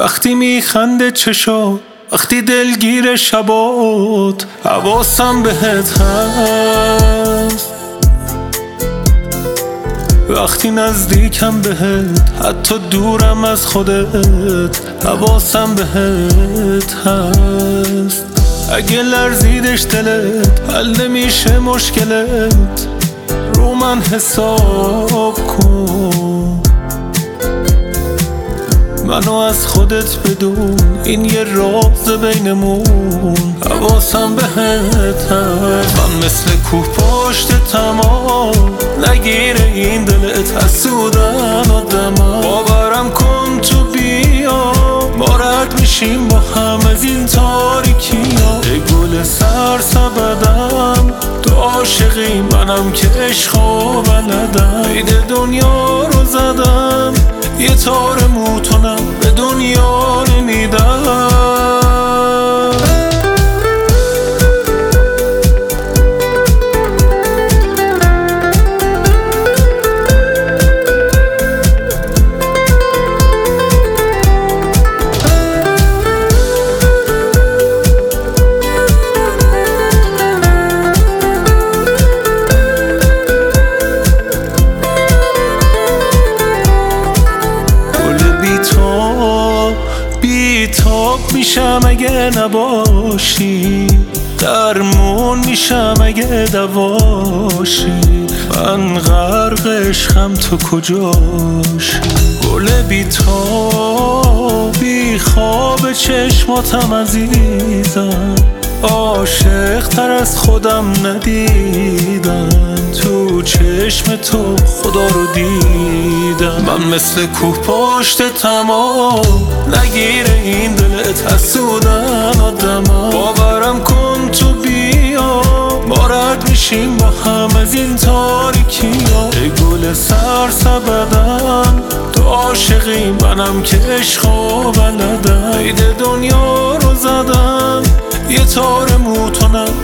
وقتی میخنده چشات وقتی دلگیر شبات حواسم بهت هست. وقتی نزدیکم بهت حتی دورم از خودت حواسم بهت هست. اگه لرزیدش دلت حل نمیشه مشکلت. رو من حساب کن. منو از خودت بدون این یه راز بینمون. حواسم بهت من مثل کوه پشت تمام نگیره این دلت. حسودن آدم باورم کن تو بیا. ما میشیم با هم از این تاریکی ای گل سر سبدم تو عاشقی. منم که عشق و بلدم. دنیا رو زدم. یه تار موتونم. بیتاب میشم اگه نباشی. درمون میشم اگه دواشی. من غرق عشقم تو کجاشی؟ گل بیتاب بی خواب چشماتم عزیزم. عاشق تر از خودم ندیدم. تو چشم تو خدا رو دیدم. من مثل کوه پشت تمام نگیره این دلت. حسودن آدم باورم کن تو بیا. ما میشیم با هم از این تاریکی ای گل سر سبدم تو عاشقی منم که عشق و بلدم عید دنیا رو زدم. یه تار موتونم.